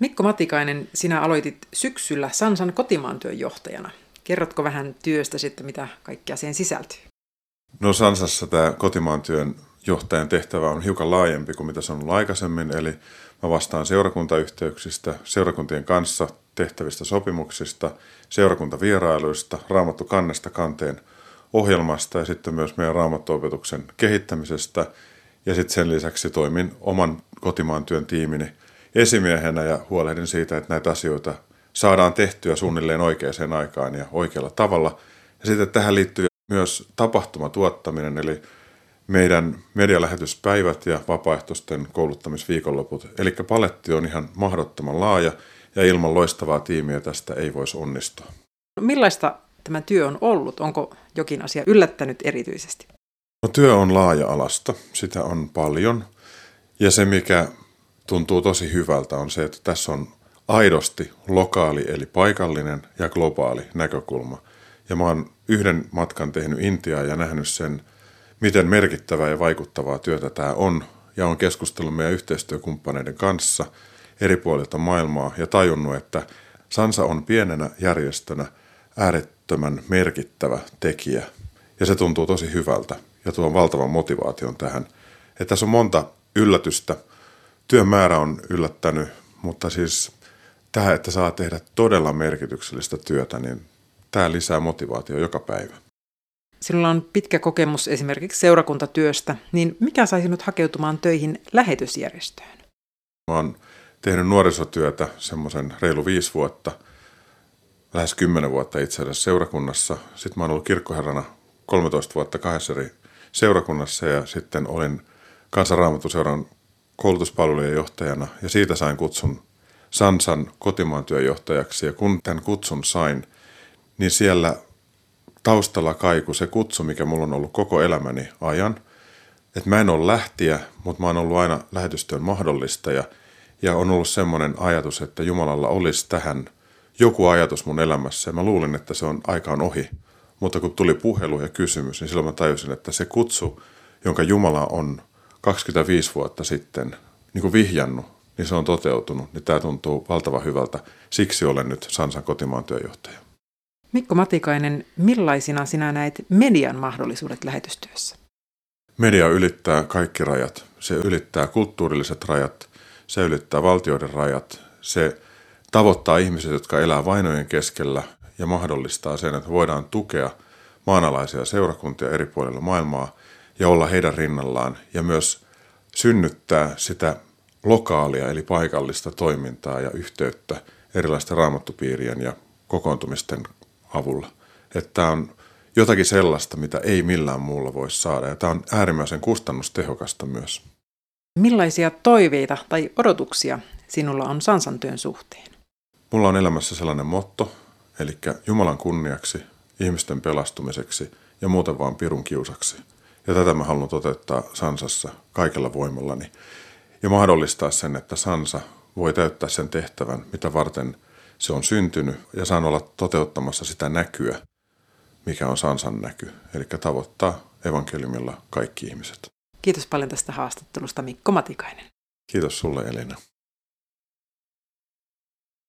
Mikko Matikainen, sinä aloitit syksyllä Sansan kotimaan työn johtajana. Kerrotko vähän työstä sitten, mitä kaikkea siihen sisältyy? No Sansassa tämä kotimaan työn johtajan tehtävä on hiukan laajempi kuin mitä se on ollut aikaisemmin, eli mä vastaan seurakuntayhteyksistä, seurakuntien kanssa tehtävistä sopimuksista, seurakuntavierailuista, raamattu kannesta kanteen ohjelmasta ja sitten myös meidän raamattuopetuksen kehittämisestä. Ja sitten sen lisäksi toimin oman kotimaan työn tiimini esimiehenä ja huolehdin siitä, että näitä asioita saadaan tehtyä suunnilleen oikeaan aikaan ja oikealla tavalla. Ja sitten tähän liittyy myös tapahtumatuottaminen, eli meidän medialähetyspäivät ja vapaaehtoisten kouluttamisviikonloput. Eli paletti on ihan mahdottoman laaja ja ilman loistavaa tiimiä tästä ei voisi onnistua. Millaista tämä työ on ollut? Onko jokin asia yllättänyt erityisesti? No, työ on laaja-alasta, sitä on paljon. Ja se, mikä tuntuu tosi hyvältä, on se, että tässä on aidosti lokaali eli paikallinen ja globaali näkökulma. Ja mä oon yhden matkan tehnyt Intiaan ja nähnyt sen, miten merkittävää ja vaikuttavaa työtä tämä on. Ja on keskustellut meidän yhteistyökumppaneiden kanssa eri puolilta maailmaa ja tajunnut, että Sansa on pienenä järjestönä äärettömän merkittävä tekijä. Ja se tuntuu tosi hyvältä ja tuo valtavan motivaation tähän. Että tässä on monta yllätystä. Työn määrä on yllättänyt, mutta siis tämä, että saa tehdä todella merkityksellistä työtä, niin tämä lisää motivaatio joka päivä. Sinulla on pitkä kokemus esimerkiksi seurakuntatyöstä, niin mikä sai sinut hakeutumaan töihin lähetysjärjestöön? Mä oon tehnyt nuorisotyötä semmoisen reilu viisi vuotta, lähes kymmenen vuotta itse asiassa seurakunnassa. Sitten mä oon ollut kirkkoherrana 13 vuotta kahdessa eri seurakunnassa ja sitten olin kansanraamatuseuran koulutuspalvelujen johtajana ja siitä sain kutsun Sansan kotimaan työjohtajaksi ja kun tämän kutsun sain, niin siellä taustalla kaiku se kutsu, mikä mulla on ollut koko elämäni ajan. Että mä en ole lähtiä, mutta mä oon ollut aina lähetystyön mahdollista ja, ja on ollut semmoinen ajatus, että Jumalalla olisi tähän joku ajatus mun elämässä ja mä luulin, että se on aikaan ohi. Mutta kun tuli puhelu ja kysymys, niin silloin mä tajusin, että se kutsu, jonka Jumala on 25 vuotta sitten niin kuin vihjannut, niin se on toteutunut. Niin tämä tuntuu valtavan hyvältä. Siksi olen nyt Sansan kotimaan työjohtaja. Mikko Matikainen, millaisina sinä näet median mahdollisuudet lähetystyössä? Media ylittää kaikki rajat. Se ylittää kulttuurilliset rajat, se ylittää valtioiden rajat, se tavoittaa ihmiset, jotka elää vainojen keskellä ja mahdollistaa sen, että voidaan tukea maanalaisia seurakuntia eri puolilla maailmaa ja olla heidän rinnallaan ja myös synnyttää sitä lokaalia eli paikallista toimintaa ja yhteyttä erilaisten raamattupiirien ja kokoontumisten avulla. Että tämä on jotakin sellaista, mitä ei millään muulla voi saada ja tämä on äärimmäisen kustannustehokasta myös. Millaisia toiveita tai odotuksia sinulla on Sansan työn suhteen? Mulla on elämässä sellainen motto, eli Jumalan kunniaksi, ihmisten pelastumiseksi ja muuten vaan pirun kiusaksi. Ja tätä mä haluan toteuttaa Sansassa kaikella voimallani ja mahdollistaa sen, että Sansa voi täyttää sen tehtävän, mitä varten se on syntynyt ja saan olla toteuttamassa sitä näkyä, mikä on Sansan näky, eli tavoittaa evankeliumilla kaikki ihmiset. Kiitos paljon tästä haastattelusta Mikko Matikainen. Kiitos sulle Elina.